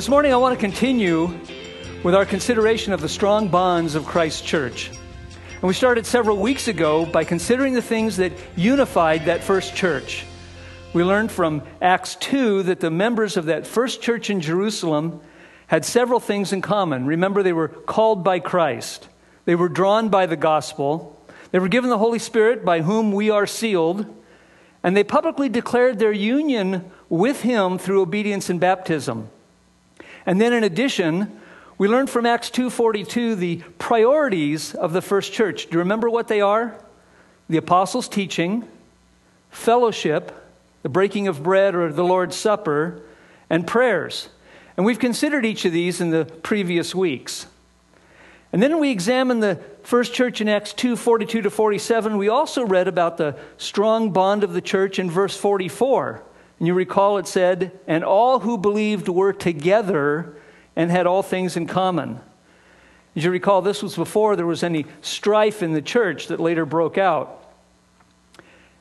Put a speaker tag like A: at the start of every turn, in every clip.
A: This morning, I want to continue with our consideration of the strong bonds of Christ's church. And we started several weeks ago by considering the things that unified that first church. We learned from Acts 2 that the members of that first church in Jerusalem had several things in common. Remember, they were called by Christ, they were drawn by the gospel, they were given the Holy Spirit by whom we are sealed, and they publicly declared their union with Him through obedience and baptism. And then in addition, we learn from Acts 2:42 the priorities of the first church. Do you remember what they are? The apostles' teaching, fellowship, the breaking of bread or the Lord's Supper, and prayers. And we've considered each of these in the previous weeks. And then we examine the first church in Acts 2 42 to 47. We also read about the strong bond of the church in verse 44. And you recall it said, And all who believed were together and had all things in common. As you recall, this was before there was any strife in the church that later broke out.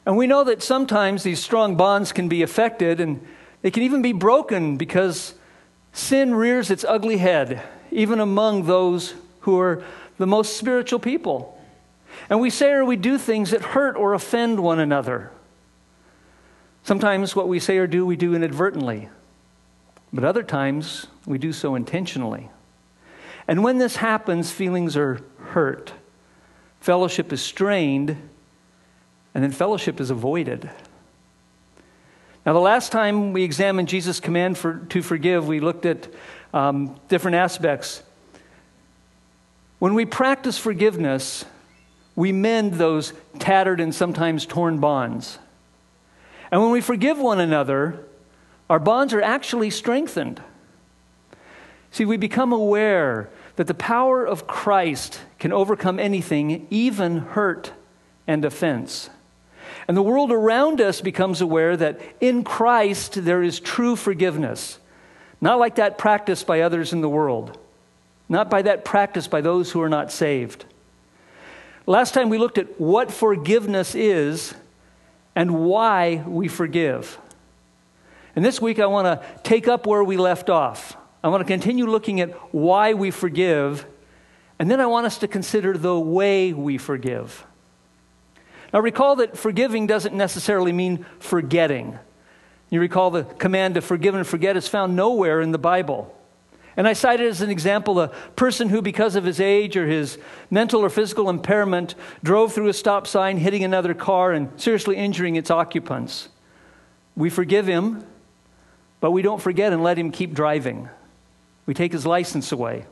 A: And we know that sometimes these strong bonds can be affected and they can even be broken because sin rears its ugly head, even among those who are the most spiritual people. And we say or we do things that hurt or offend one another. Sometimes what we say or do, we do inadvertently, but other times we do so intentionally. And when this happens, feelings are hurt, fellowship is strained, and then fellowship is avoided. Now, the last time we examined Jesus' command for, to forgive, we looked at um, different aspects. When we practice forgiveness, we mend those tattered and sometimes torn bonds. And when we forgive one another, our bonds are actually strengthened. See, we become aware that the power of Christ can overcome anything, even hurt and offense. And the world around us becomes aware that in Christ there is true forgiveness. Not like that practiced by others in the world, not by that practiced by those who are not saved. Last time we looked at what forgiveness is and why we forgive. And this week I want to take up where we left off. I want to continue looking at why we forgive, and then I want us to consider the way we forgive. Now, recall that forgiving doesn't necessarily mean forgetting. You recall the command to forgive and forget is found nowhere in the Bible. And I cited as an example a person who, because of his age or his mental or physical impairment, drove through a stop sign, hitting another car and seriously injuring its occupants. We forgive him, but we don't forget and let him keep driving. We take his license away.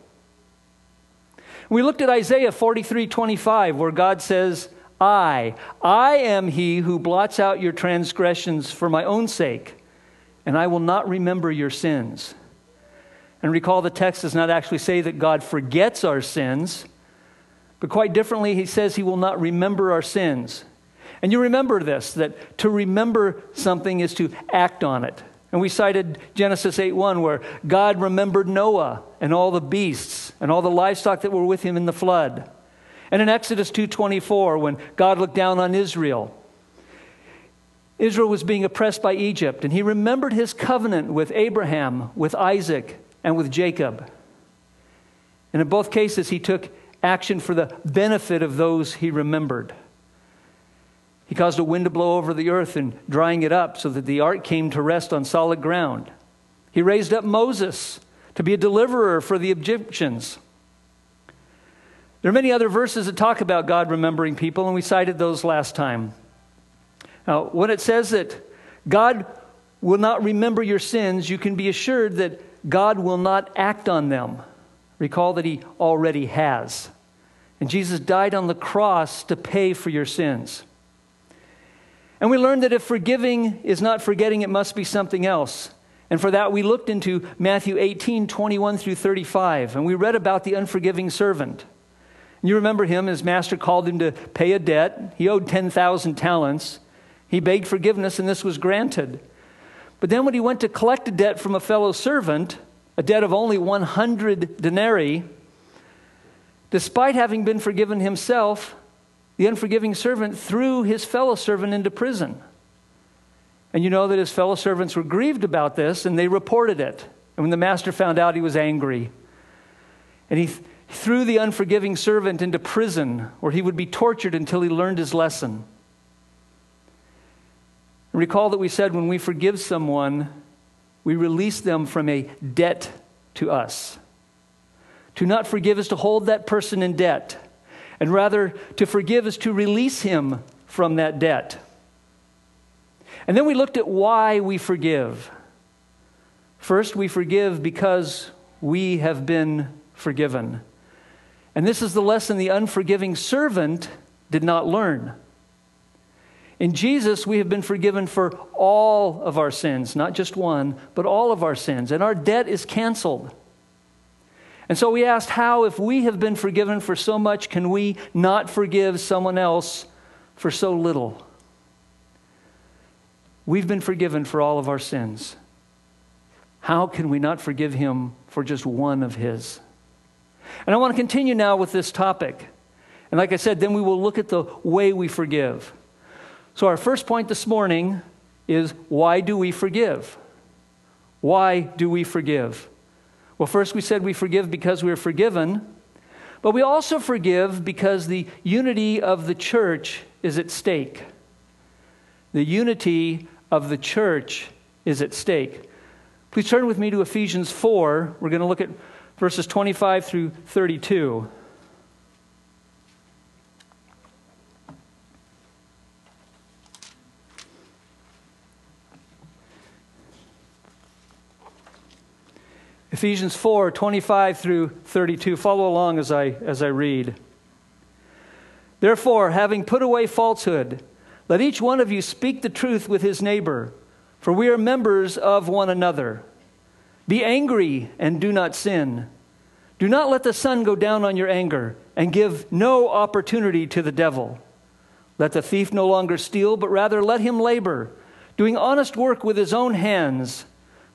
A: We looked at Isaiah 43 25, where God says, I, I am he who blots out your transgressions for my own sake, and I will not remember your sins. And recall the text does not actually say that God forgets our sins, but quite differently, he says he will not remember our sins. And you remember this that to remember something is to act on it. And we cited Genesis 8:1 where God remembered Noah and all the beasts and all the livestock that were with him in the flood. And in Exodus 2:24 when God looked down on Israel Israel was being oppressed by Egypt and he remembered his covenant with Abraham, with Isaac, and with Jacob. And in both cases, he took action for the benefit of those he remembered. He caused a wind to blow over the earth and drying it up so that the ark came to rest on solid ground. He raised up Moses to be a deliverer for the Egyptians. There are many other verses that talk about God remembering people, and we cited those last time. Now, when it says that God will not remember your sins, you can be assured that God will not act on them. Recall that He already has. And Jesus died on the cross to pay for your sins. And we learned that if forgiving is not forgetting, it must be something else. And for that, we looked into Matthew 18, 21 through 35, and we read about the unforgiving servant. You remember him, his master called him to pay a debt. He owed 10,000 talents. He begged forgiveness, and this was granted. But then when he went to collect a debt from a fellow servant, a debt of only 100 denarii, despite having been forgiven himself, the unforgiving servant threw his fellow servant into prison. And you know that his fellow servants were grieved about this and they reported it. And when the master found out, he was angry. And he th- threw the unforgiving servant into prison, where he would be tortured until he learned his lesson. Recall that we said when we forgive someone, we release them from a debt to us. To not forgive is to hold that person in debt, and rather to forgive is to release him from that debt. And then we looked at why we forgive. First, we forgive because we have been forgiven. And this is the lesson the unforgiving servant did not learn. In Jesus, we have been forgiven for all of our sins, not just one, but all of our sins, and our debt is canceled. And so we asked how, if we have been forgiven for so much, can we not forgive someone else for so little? We've been forgiven for all of our sins. How can we not forgive him for just one of his? And I want to continue now with this topic. And like I said, then we will look at the way we forgive. So, our first point this morning is why do we forgive? Why do we forgive? Well, first we said we forgive because we are forgiven, but we also forgive because the unity of the church is at stake. The unity of the church is at stake. Please turn with me to Ephesians 4. We're going to look at verses 25 through 32. Ephesians 4 25 through 32. Follow along as I, as I read. Therefore, having put away falsehood, let each one of you speak the truth with his neighbor for we are members of one another. Be angry and do not sin. Do not let the sun go down on your anger, and give no opportunity to the devil. Let the thief no longer steal, but rather let him labor, doing honest work with his own hands,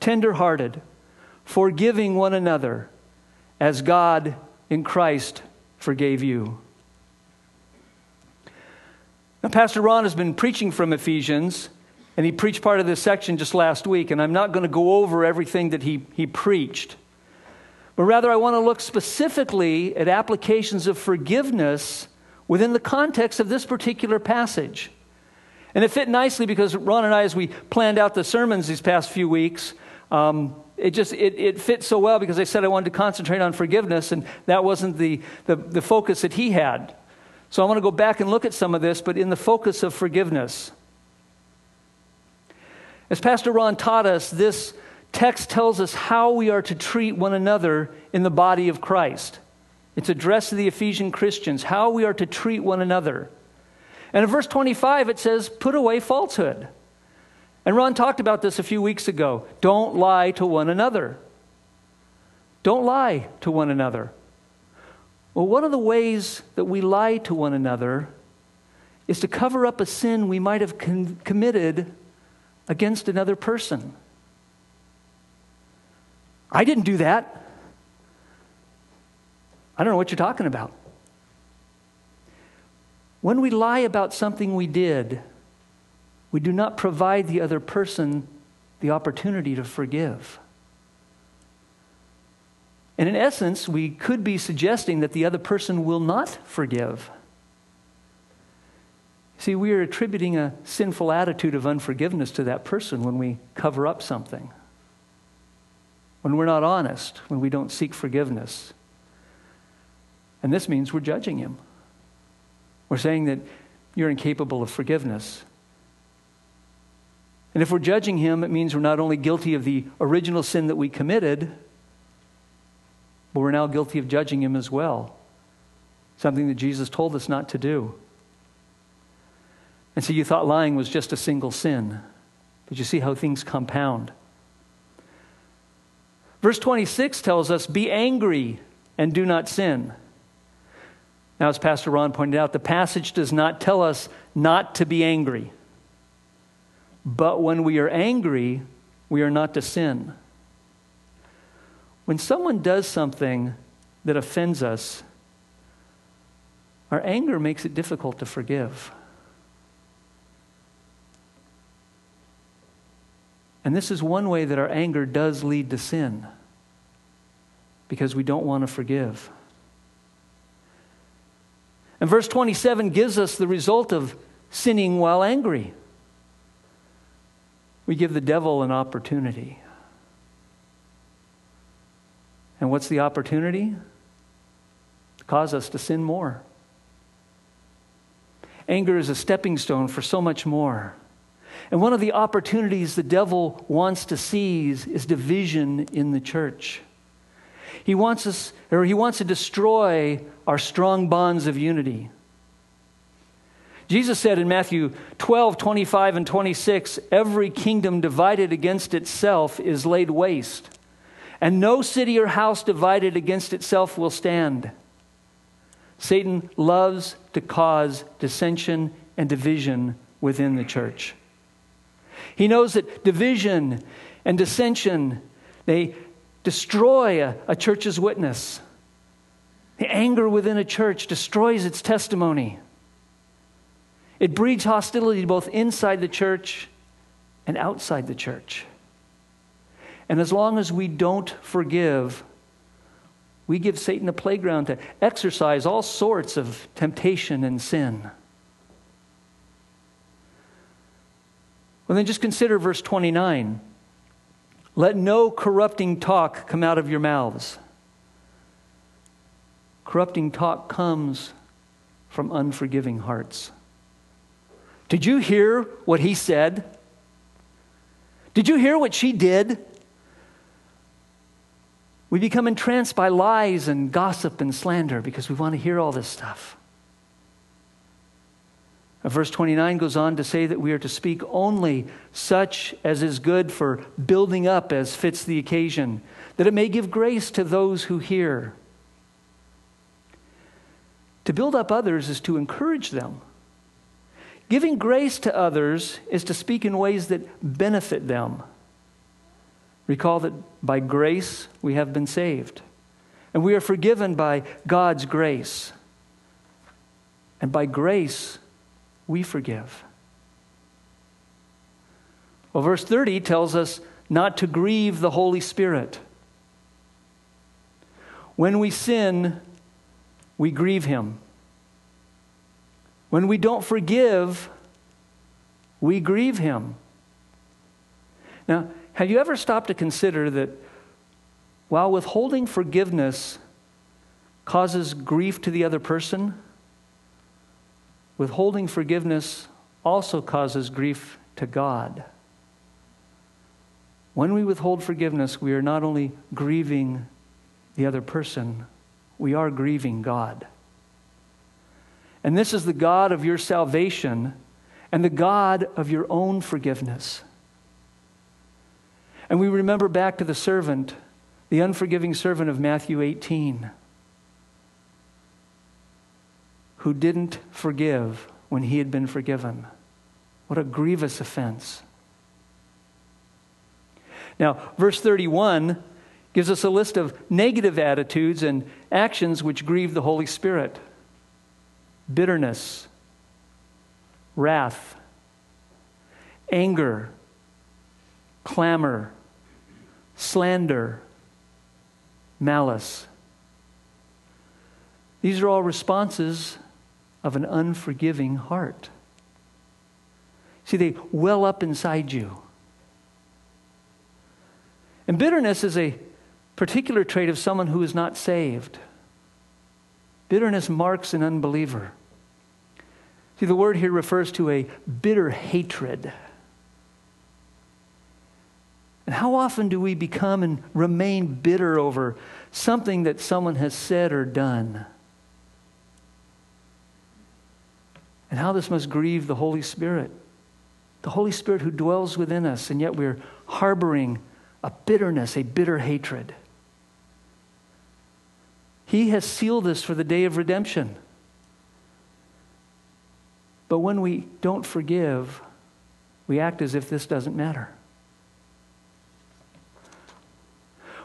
A: tender hearted, forgiving one another, as God in Christ forgave you. Now, Pastor Ron has been preaching from Ephesians and he preached part of this section just last week, and I'm not going to go over everything that he, he preached. But rather, I want to look specifically at applications of forgiveness within the context of this particular passage. And it fit nicely because Ron and I, as we planned out the sermons these past few weeks, um, it just it, it fit so well because I said I wanted to concentrate on forgiveness, and that wasn't the, the, the focus that he had. So I want to go back and look at some of this, but in the focus of forgiveness. As Pastor Ron taught us, this text tells us how we are to treat one another in the body of Christ. It's addressed to the Ephesian Christians, how we are to treat one another. And in verse 25, it says, Put away falsehood. And Ron talked about this a few weeks ago. Don't lie to one another. Don't lie to one another. Well, one of the ways that we lie to one another is to cover up a sin we might have con- committed against another person. I didn't do that. I don't know what you're talking about. When we lie about something we did, we do not provide the other person the opportunity to forgive. And in essence, we could be suggesting that the other person will not forgive. See, we are attributing a sinful attitude of unforgiveness to that person when we cover up something, when we're not honest, when we don't seek forgiveness. And this means we're judging him. We're saying that you're incapable of forgiveness. And if we're judging him, it means we're not only guilty of the original sin that we committed, but we're now guilty of judging him as well. Something that Jesus told us not to do. And so you thought lying was just a single sin. But you see how things compound. Verse 26 tells us, Be angry and do not sin. Now, as Pastor Ron pointed out, the passage does not tell us not to be angry. But when we are angry, we are not to sin. When someone does something that offends us, our anger makes it difficult to forgive. And this is one way that our anger does lead to sin because we don't want to forgive. And verse 27 gives us the result of sinning while angry. We give the devil an opportunity. And what's the opportunity? To cause us to sin more. Anger is a stepping stone for so much more. And one of the opportunities the devil wants to seize is division in the church. He wants us, or he wants to destroy our strong bonds of unity. Jesus said in Matthew 12, 25, and 26, every kingdom divided against itself is laid waste, and no city or house divided against itself will stand. Satan loves to cause dissension and division within the church. He knows that division and dissension, they destroy a, a church's witness. The anger within a church destroys its testimony. It breeds hostility both inside the church and outside the church. And as long as we don't forgive, we give Satan a playground to exercise all sorts of temptation and sin. Well, then just consider verse 29. Let no corrupting talk come out of your mouths. Corrupting talk comes from unforgiving hearts. Did you hear what he said? Did you hear what she did? We become entranced by lies and gossip and slander because we want to hear all this stuff. Verse 29 goes on to say that we are to speak only such as is good for building up as fits the occasion, that it may give grace to those who hear. To build up others is to encourage them. Giving grace to others is to speak in ways that benefit them. Recall that by grace we have been saved, and we are forgiven by God's grace. And by grace we forgive. Well, verse 30 tells us not to grieve the Holy Spirit. When we sin, we grieve Him. When we don't forgive, we grieve him. Now, have you ever stopped to consider that while withholding forgiveness causes grief to the other person, withholding forgiveness also causes grief to God? When we withhold forgiveness, we are not only grieving the other person, we are grieving God. And this is the God of your salvation and the God of your own forgiveness. And we remember back to the servant, the unforgiving servant of Matthew 18, who didn't forgive when he had been forgiven. What a grievous offense. Now, verse 31 gives us a list of negative attitudes and actions which grieve the Holy Spirit bitterness, wrath, anger, clamor, slander, malice. These are all responses of an unforgiving heart. See, they well up inside you. And bitterness is a particular trait of someone who is not saved. Bitterness marks an unbeliever. See, the word here refers to a bitter hatred. And how often do we become and remain bitter over something that someone has said or done? And how this must grieve the Holy Spirit. The Holy Spirit who dwells within us, and yet we're harboring a bitterness, a bitter hatred. He has sealed us for the day of redemption. But when we don't forgive, we act as if this doesn't matter.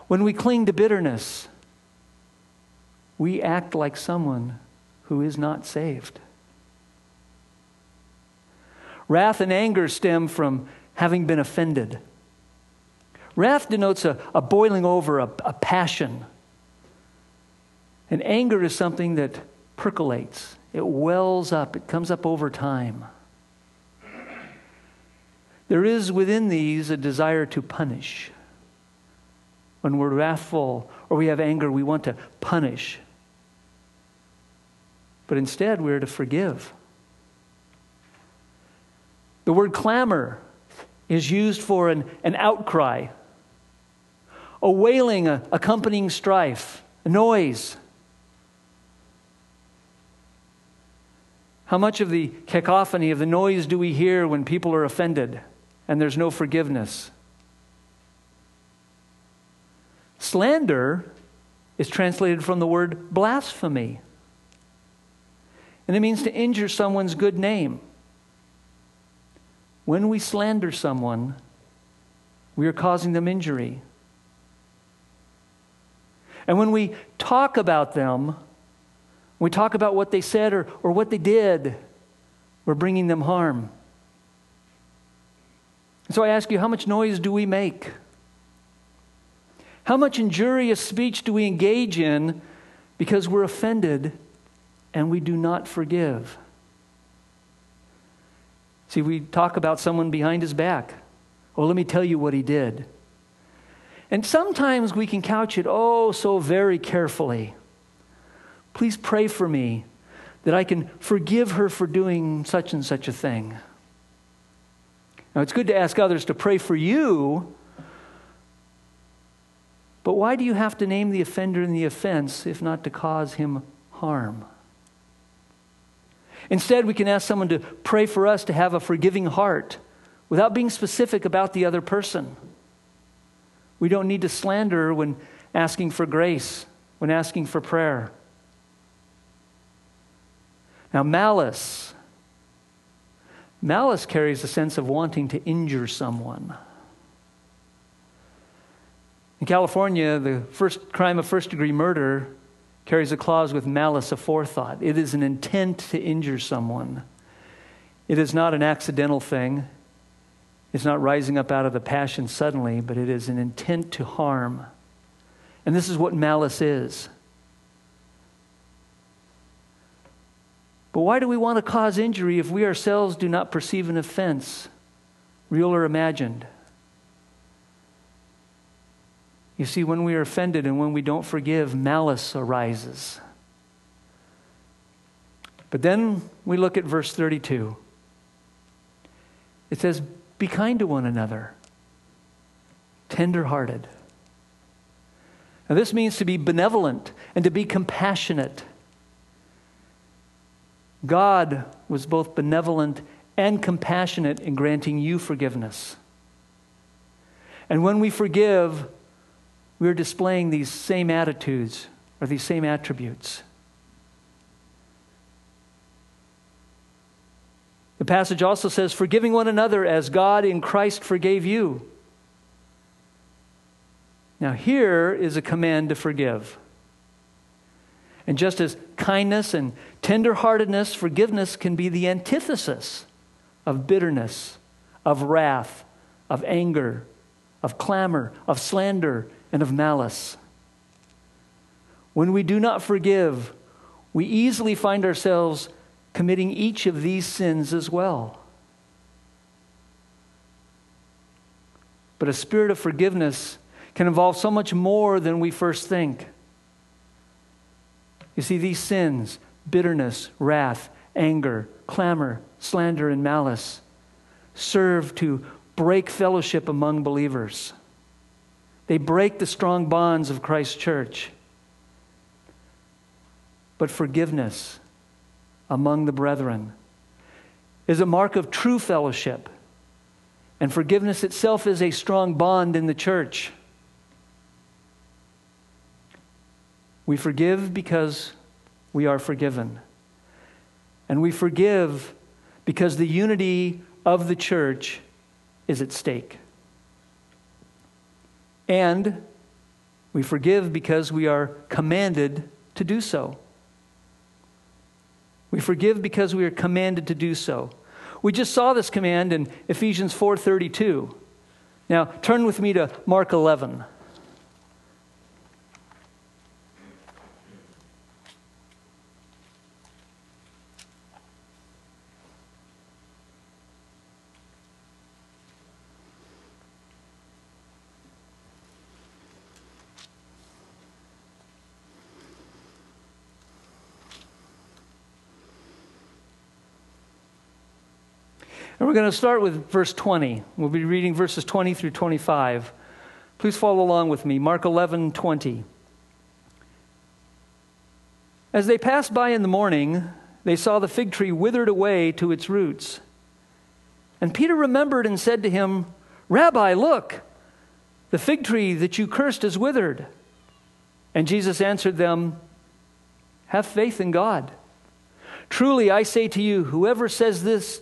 A: When we cling to bitterness, we act like someone who is not saved. Wrath and anger stem from having been offended. Wrath denotes a, a boiling over, a, a passion. And anger is something that percolates, it wells up, it comes up over time. There is within these a desire to punish. When we're wrathful or we have anger, we want to punish. But instead, we're to forgive. The word clamor is used for an, an outcry, a wailing a, accompanying strife, a noise. How much of the cacophony of the noise do we hear when people are offended and there's no forgiveness? Slander is translated from the word blasphemy, and it means to injure someone's good name. When we slander someone, we are causing them injury. And when we talk about them, we talk about what they said or, or what they did, we're bringing them harm. So I ask you, how much noise do we make? How much injurious speech do we engage in because we're offended and we do not forgive? See, we talk about someone behind his back. Oh, let me tell you what he did. And sometimes we can couch it oh so very carefully. Please pray for me that I can forgive her for doing such and such a thing. Now, it's good to ask others to pray for you, but why do you have to name the offender in the offense if not to cause him harm? Instead, we can ask someone to pray for us to have a forgiving heart without being specific about the other person. We don't need to slander when asking for grace, when asking for prayer. Now, malice. Malice carries a sense of wanting to injure someone. In California, the first crime of first degree murder carries a clause with malice aforethought. It is an intent to injure someone. It is not an accidental thing. It's not rising up out of the passion suddenly, but it is an intent to harm. And this is what malice is. But why do we want to cause injury if we ourselves do not perceive an offense, real or imagined? You see, when we are offended and when we don't forgive, malice arises. But then we look at verse 32. It says, Be kind to one another, tenderhearted. Now, this means to be benevolent and to be compassionate. God was both benevolent and compassionate in granting you forgiveness. And when we forgive, we're displaying these same attitudes or these same attributes. The passage also says, forgiving one another as God in Christ forgave you. Now, here is a command to forgive. And just as kindness and tenderheartedness, forgiveness can be the antithesis of bitterness, of wrath, of anger, of clamor, of slander, and of malice. When we do not forgive, we easily find ourselves committing each of these sins as well. But a spirit of forgiveness can involve so much more than we first think. You see, these sins bitterness, wrath, anger, clamor, slander, and malice serve to break fellowship among believers. They break the strong bonds of Christ's church. But forgiveness among the brethren is a mark of true fellowship And forgiveness itself is a strong bond in the church. We forgive because we are forgiven. And we forgive because the unity of the church is at stake. And we forgive because we are commanded to do so. We forgive because we are commanded to do so. We just saw this command in Ephesians 4:32. Now, turn with me to Mark 11. And we're going to start with verse 20. We'll be reading verses 20 through 25. Please follow along with me. Mark 11, 20. As they passed by in the morning, they saw the fig tree withered away to its roots. And Peter remembered and said to him, Rabbi, look, the fig tree that you cursed is withered. And Jesus answered them, Have faith in God. Truly, I say to you, whoever says this,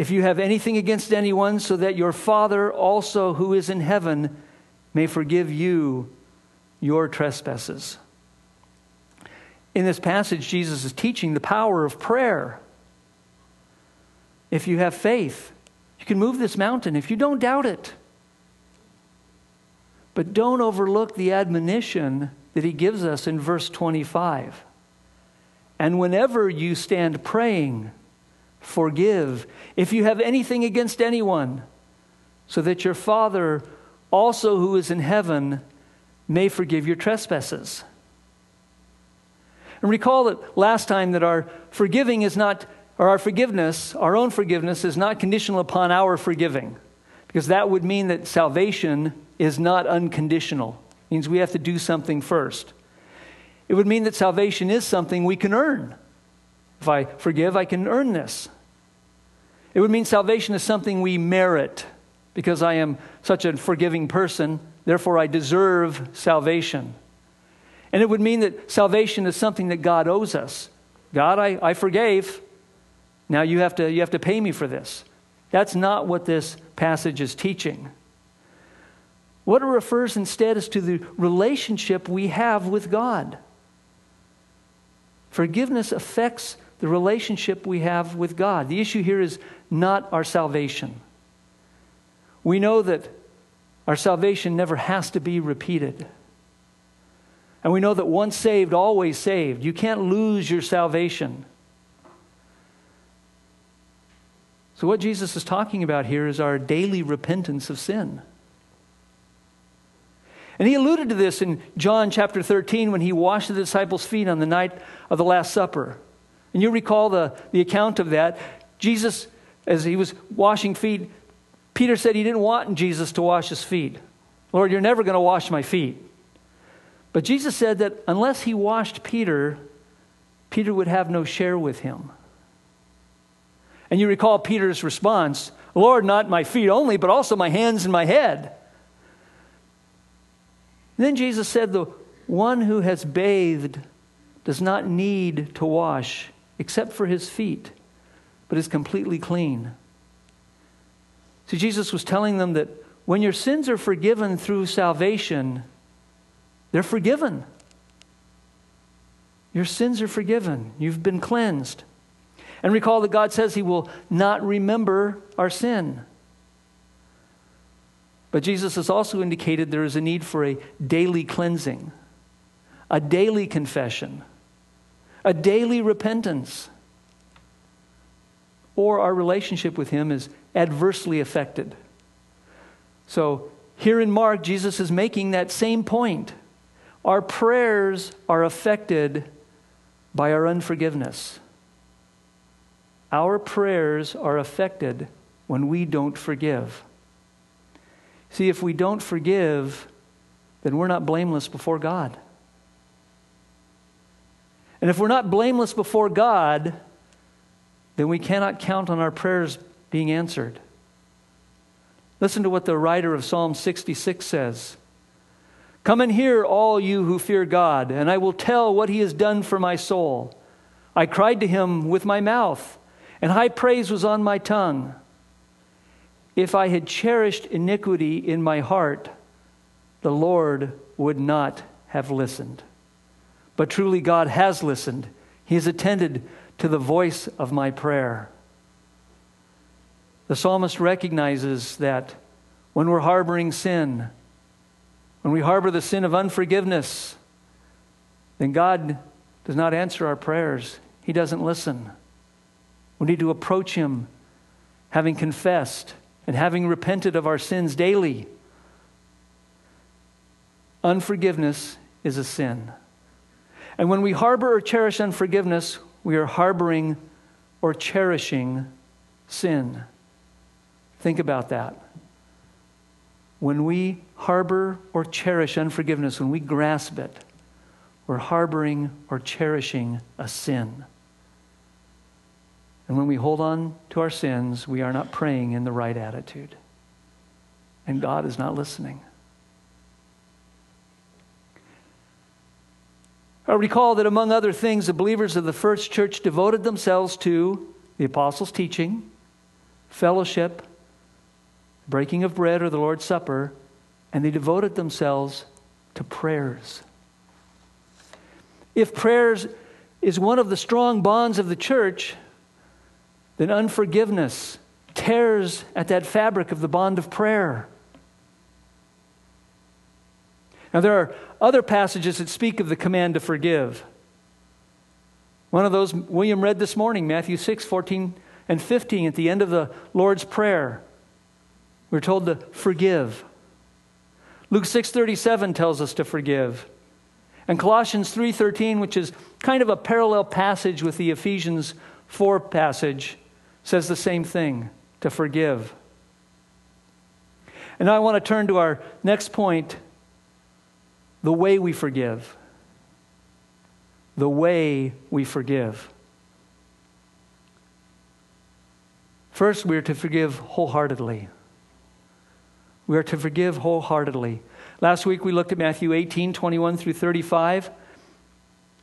A: if you have anything against anyone, so that your Father also who is in heaven may forgive you your trespasses. In this passage, Jesus is teaching the power of prayer. If you have faith, you can move this mountain if you don't doubt it. But don't overlook the admonition that he gives us in verse 25. And whenever you stand praying, forgive if you have anything against anyone, so that your Father also who is in heaven may forgive your trespasses. And recall that last time that our forgiving is not, or our forgiveness, our own forgiveness, is not conditional upon our forgiving, because that would mean that salvation is not unconditional. It means we have to do something first. It would mean that salvation is something we can earn. If I forgive, I can earn this. It would mean salvation is something we merit because I am such a forgiving person, therefore I deserve salvation. And it would mean that salvation is something that God owes us. God, I, I forgave. Now you have, to, you have to pay me for this. That's not what this passage is teaching. What it refers instead is to the relationship we have with God. Forgiveness affects the relationship we have with God. The issue here is not our salvation. We know that our salvation never has to be repeated. And we know that once saved, always saved. You can't lose your salvation. So, what Jesus is talking about here is our daily repentance of sin. And he alluded to this in John chapter 13 when he washed the disciples' feet on the night of the Last Supper. And you recall the, the account of that. Jesus as he was washing feet, Peter said he didn't want Jesus to wash his feet. Lord, you're never going to wash my feet. But Jesus said that unless he washed Peter, Peter would have no share with him. And you recall Peter's response Lord, not my feet only, but also my hands and my head. And then Jesus said, The one who has bathed does not need to wash except for his feet but is completely clean. So Jesus was telling them that when your sins are forgiven through salvation, they're forgiven. Your sins are forgiven. You've been cleansed. And recall that God says He will not remember our sin. But Jesus has also indicated there is a need for a daily cleansing, a daily confession, a daily repentance or our relationship with Him is adversely affected. So Here in Mark, Jesus is making that same point. Our prayers are affected by our unforgiveness. Our prayers are affected when we don't forgive. See, if we don't forgive, then we're not blameless before God. And if we're not blameless before God, then we cannot count on our prayers being answered. Listen to what the writer of Psalm 66 says Come and hear, all you who fear God, and I will tell what he has done for my soul. I cried to him with my mouth, and high praise was on my tongue. If I had cherished iniquity in my heart, the Lord would not have listened. But truly, God has listened. He has attended to the voice of my prayer. The psalmist recognizes that when we're harboring sin, when we harbor the sin of unforgiveness, then God does not answer our prayers. He doesn't listen. We need to approach Him having confessed and having repented of our sins daily. Unforgiveness is a sin. And when we harbor or cherish unforgiveness, we are harboring or cherishing sin. Think about that. When we harbor or cherish unforgiveness, when we grasp it, we're harboring or cherishing a sin. And when we hold on to our sins, we are not praying in the right attitude. And God is not listening. I recall that among other things, the believers of the first church devoted themselves to the apostles' teaching, fellowship, breaking of bread or the Lord's Supper, and they devoted themselves to prayers. If prayers is one of the strong bonds of the church, then unforgiveness tears at that fabric of the bond of prayer. Now, there are other passages that speak of the command to forgive. One of those William read this morning, Matthew 6, 14 and 15, at the end of the Lord's Prayer. We're told to forgive. Luke 6:37 tells us to forgive. And Colossians 3:13, which is kind of a parallel passage with the Ephesians 4 passage, says the same thing, to forgive. And now I want to turn to our next point, the way we forgive. The way we forgive. First, we are to forgive wholeheartedly. We are to forgive wholeheartedly. Last week we looked at Matthew 18, 21 through 35.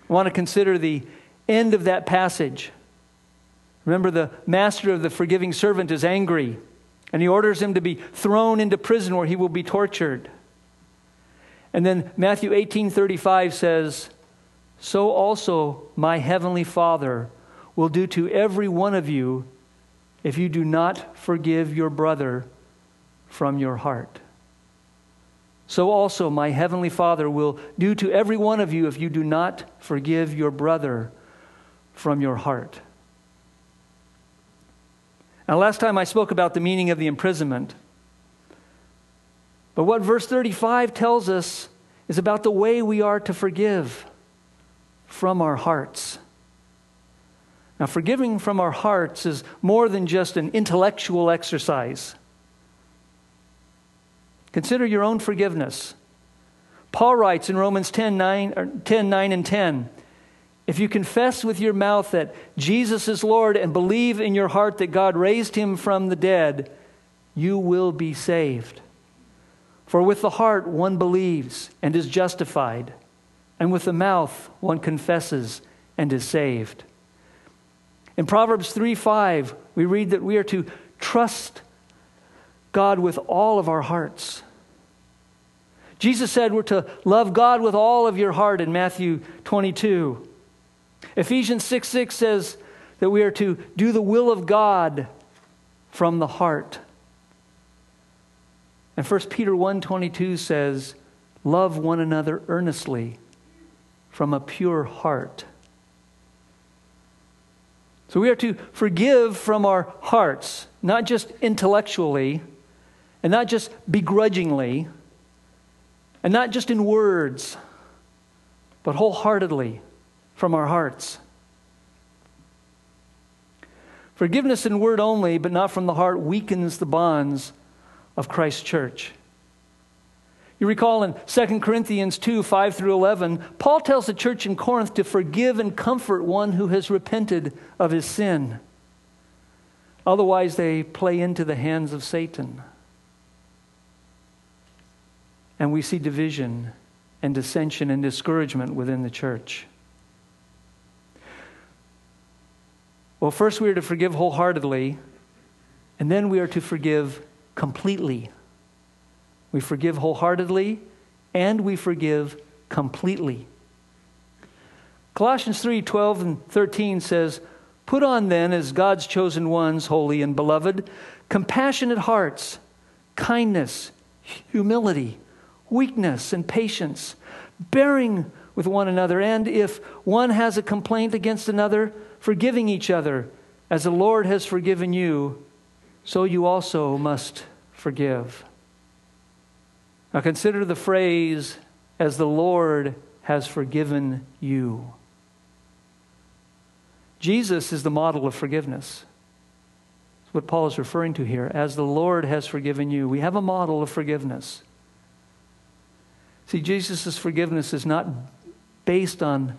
A: I want to consider the end of that passage. Remember, the master of the forgiving servant is angry, and he orders him to be thrown into prison where he will be tortured. And then Matthew 18, 35 says, So also my heavenly Father will do to every one of you if you do not forgive your brother from your heart. So also my heavenly Father will do to every one of you if you do not forgive your brother from your heart. Now, last time I spoke about the meaning of the imprisonment. But what verse 35 tells us is about the way we are to forgive from our hearts. Now, forgiving from our hearts is more than just an intellectual exercise. Consider your own forgiveness. Paul writes in Romans 10 9, 10, 9 and 10 If you confess with your mouth that Jesus is Lord and believe in your heart that God raised him from the dead, you will be saved. For with the heart one believes and is justified, and with the mouth one confesses and is saved. In Proverbs 3 5, we read that we are to trust God with all of our hearts. Jesus said we're to love God with all of your heart in Matthew 22. Ephesians 6 6 says that we are to do the will of God from the heart. And 1 Peter 1:22 says, "Love one another earnestly from a pure heart." So we are to forgive from our hearts, not just intellectually, and not just begrudgingly, and not just in words, but wholeheartedly from our hearts. Forgiveness in word only, but not from the heart, weakens the bonds of Christ's church. You recall in 2 Corinthians 2 5 through 11, Paul tells the church in Corinth to forgive and comfort one who has repented of his sin. Otherwise, they play into the hands of Satan. And we see division and dissension and discouragement within the church. Well, first we are to forgive wholeheartedly, and then we are to forgive completely. We forgive wholeheartedly, and we forgive completely. Colossians 3 12 and 13 says, Put on then, as God's chosen ones, holy and beloved, compassionate hearts, kindness, humility, weakness, and patience, bearing with one another, and if one has a complaint against another, forgiving each other, as the Lord has forgiven you, so you also must forgive. Now consider the phrase, as the Lord has forgiven you. Jesus is the model of forgiveness. That's what Paul is referring to here. As the Lord has forgiven you. We have a model of forgiveness. See, Jesus' forgiveness is not based on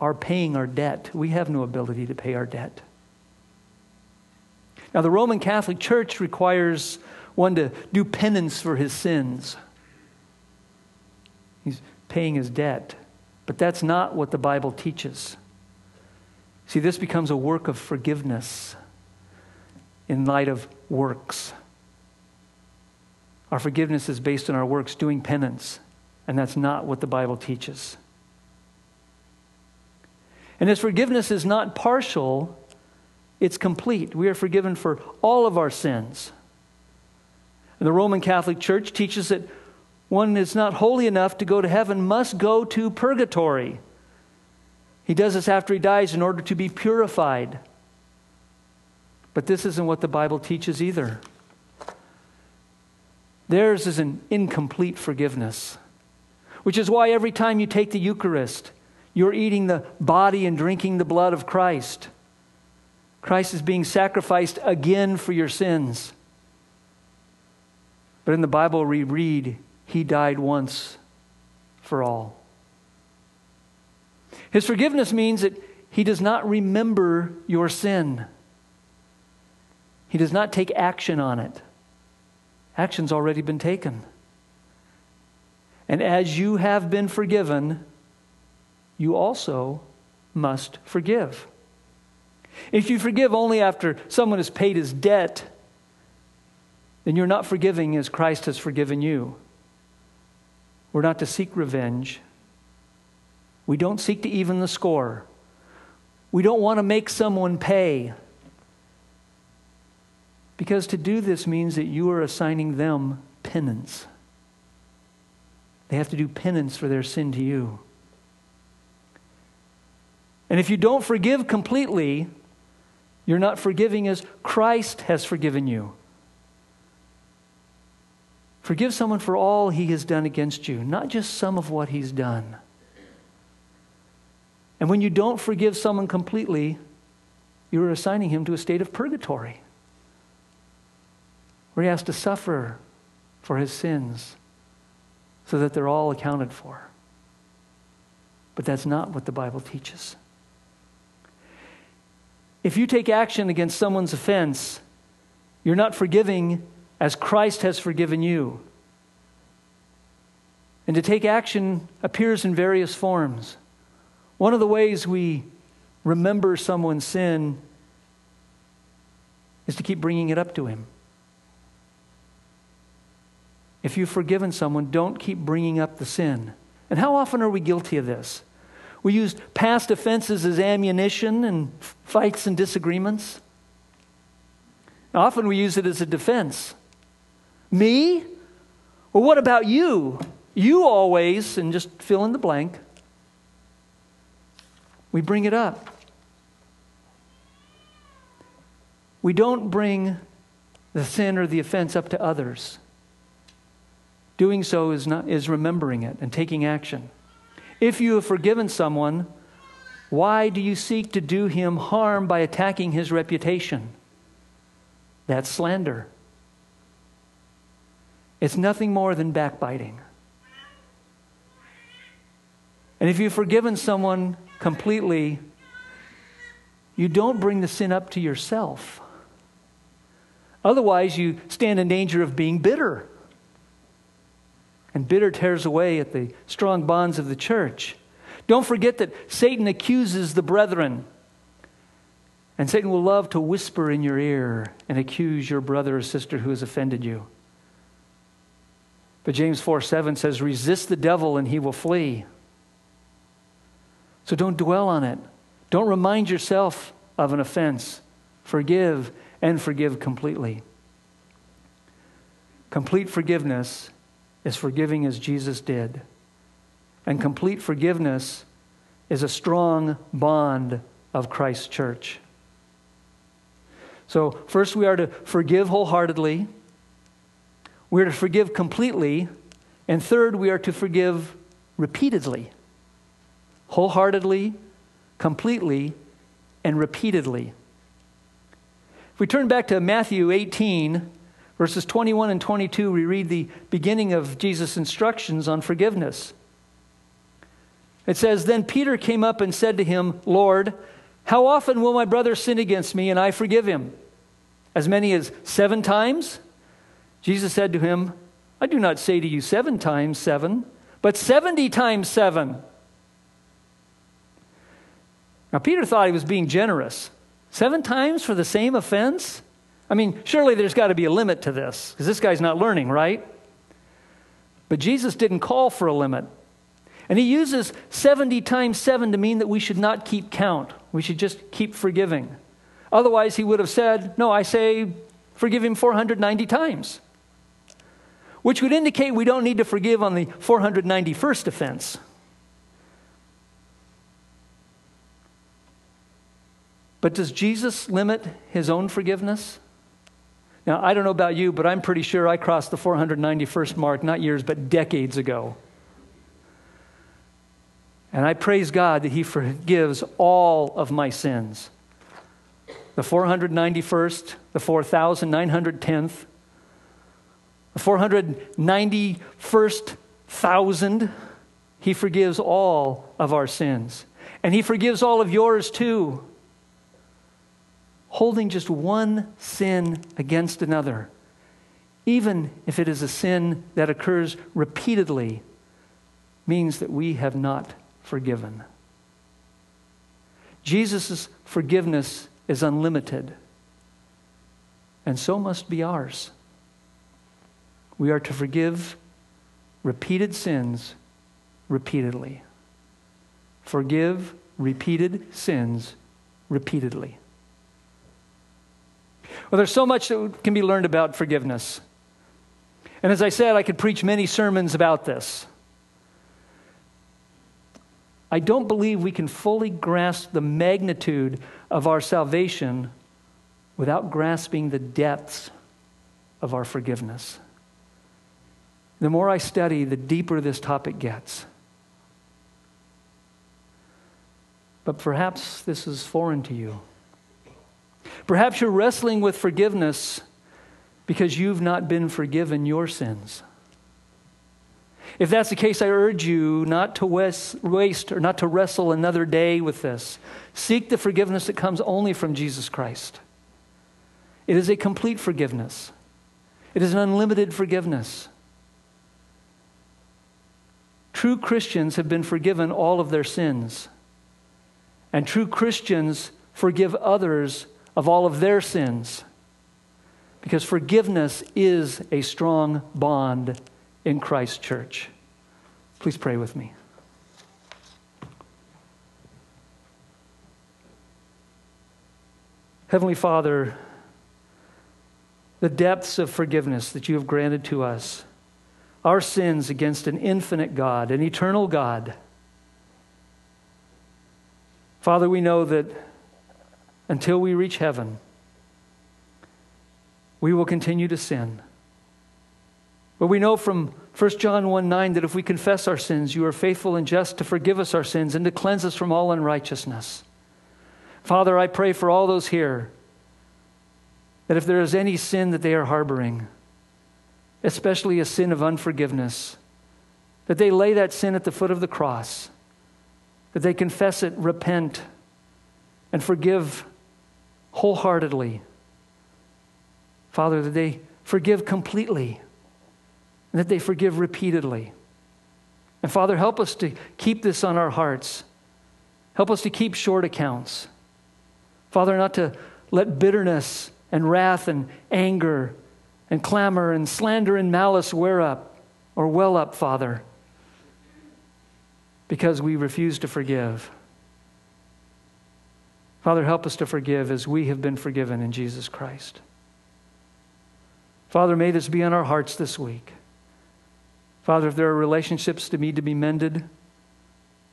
A: our paying our debt. We have no ability to pay our debt. Now, the Roman Catholic Church requires one to do penance for his sins. He's paying his debt. But that's not what the Bible teaches. See, this becomes a work of forgiveness in light of works. Our forgiveness is based on our works, doing penance, and that's not what the Bible teaches. And this forgiveness is not partial, it's complete. We are forgiven for all of our sins. And the Roman Catholic Church teaches that one is not holy enough to go to heaven must go to purgatory. He does this after he dies in order to be purified. But this isn't what the Bible teaches either. Theirs is an incomplete forgiveness, which is why every time you take the Eucharist, you're eating the body and drinking the blood of Christ. Christ is being sacrificed again for your sins. But in the Bible, we read, He died once for all. His forgiveness means that He does not remember your sin, He does not take action on it. Action's already been taken. And as you have been forgiven, you also must forgive. If you forgive only after someone has paid his debt, then you're not forgiving as Christ has forgiven you. We're not to seek revenge. We don't seek to even the score. We don't want to make someone pay. Because to do this means that you are assigning them penance. They have to do penance for their sin to you. And if you don't forgive completely, you're not forgiving as Christ has forgiven you. Forgive someone for all he has done against you, not just some of what he's done. And when you don't forgive someone completely, you're assigning him to a state of purgatory, where he has to suffer for his sins so that they're all accounted for. But that's not what the Bible teaches. If you take action against someone's offense, you're not forgiving as Christ has forgiven you. And to take action appears in various forms. One of the ways we remember someone's sin is to keep bringing it up to him. If you've forgiven someone, don't keep bringing up the sin. And how often are we guilty of this? We use past offenses as ammunition in fights and disagreements. Often we use it as a defense. Me? Well, what about you? You always, and just fill in the blank. We bring it up. We don't bring the sin or the offense up to others. Doing so is, not, is remembering it and taking action. If you have forgiven someone, why do you seek to do him harm by attacking his reputation? That's slander. It's nothing more than backbiting. And if you've forgiven someone completely, you don't bring the sin up to yourself. Otherwise, you stand in danger of being bitter. And bitter tears away at the strong bonds of the church. Don't forget that Satan accuses the brethren. And Satan will love to whisper in your ear and accuse your brother or sister who has offended you. But James 4 7 says, Resist the devil and he will flee. So don't dwell on it. Don't remind yourself of an offense. Forgive and forgive completely. Complete forgiveness is forgiving as Jesus did. And complete forgiveness is a strong bond of Christ's church. So, first, we are to forgive wholeheartedly, we are to forgive completely, and third, we are to forgive repeatedly. Wholeheartedly, completely, and repeatedly. If we turn back to Matthew 18, verses 21 and 22, we read the beginning of Jesus' instructions on forgiveness. It says, Then Peter came up and said to him, Lord, how often will my brother sin against me and I forgive him? As many as seven times? Jesus said to him, I do not say to you seven times seven, but 70 times seven. Now, Peter thought he was being generous. Seven times for the same offense? I mean, surely there's got to be a limit to this, because this guy's not learning, right? But Jesus didn't call for a limit. And he uses 70 times 7 to mean that we should not keep count. We should just keep forgiving. Otherwise, he would have said, No, I say, forgive him 490 times. Which would indicate we don't need to forgive on the 491st offense. But does Jesus limit his own forgiveness? Now, I don't know about you, but I'm pretty sure I crossed the 491st mark not years, but decades ago. And I praise God that He forgives all of my sins. The 491st, the 4,910th, the 491st thousand, He forgives all of our sins. And He forgives all of yours too holding just one sin against another, even if it is a sin that occurs repeatedly, means that we have not forgiven. Jesus' forgiveness is unlimited, and so must be ours. We are to forgive repeated sins repeatedly. Forgive repeated sins repeatedly. Well, there's so much that can be learned about forgiveness. And as I said, I could preach many sermons about this. I don't believe we can fully grasp the magnitude of our salvation without grasping the depths of our forgiveness. The more I study, the deeper this topic gets. But perhaps this is foreign to you. Perhaps you're wrestling with forgiveness because you've not been forgiven your sins. If that's the case, I urge you not to waste or not to wrestle another day with this. Seek the forgiveness that comes only from Jesus Christ. It is a complete forgiveness, it is an unlimited forgiveness. True Christians have been forgiven all of their sins, and true Christians forgive others of all of their sins. Because forgiveness is a strong bond in Christ's church. Please pray with me. Heavenly Father, the depths of forgiveness that you have granted to us, our sins against an infinite God, an eternal God. Father, we know that until we reach heaven, we will continue to sin. But we know from 1 John 1 9 that if we confess our sins, you are faithful and just to forgive us our sins and to cleanse us from all unrighteousness. Father, I pray for all those here that if there is any sin that they are harboring, especially a sin of unforgiveness, that they lay that sin at the foot of the cross, that they confess it, repent, and forgive wholeheartedly. Father, that they forgive completely and that they forgive repeatedly. And Father, help us to keep this on our hearts. Help us to keep short accounts. Father, not to let bitterness and wrath and anger and clamor and slander and malice wear up or well up, Father, because we refuse to forgive. Father, help us to forgive as we have been forgiven in Jesus Christ. Father, may this be in our hearts this week. Father, if there are relationships to need to be mended,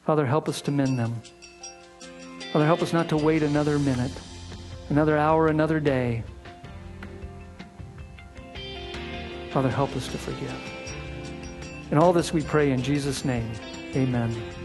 A: Father, help us to mend them. Father, help us not to wait another minute, another hour, another day. Father, help us to forgive. In all this we pray in Jesus' name. Amen.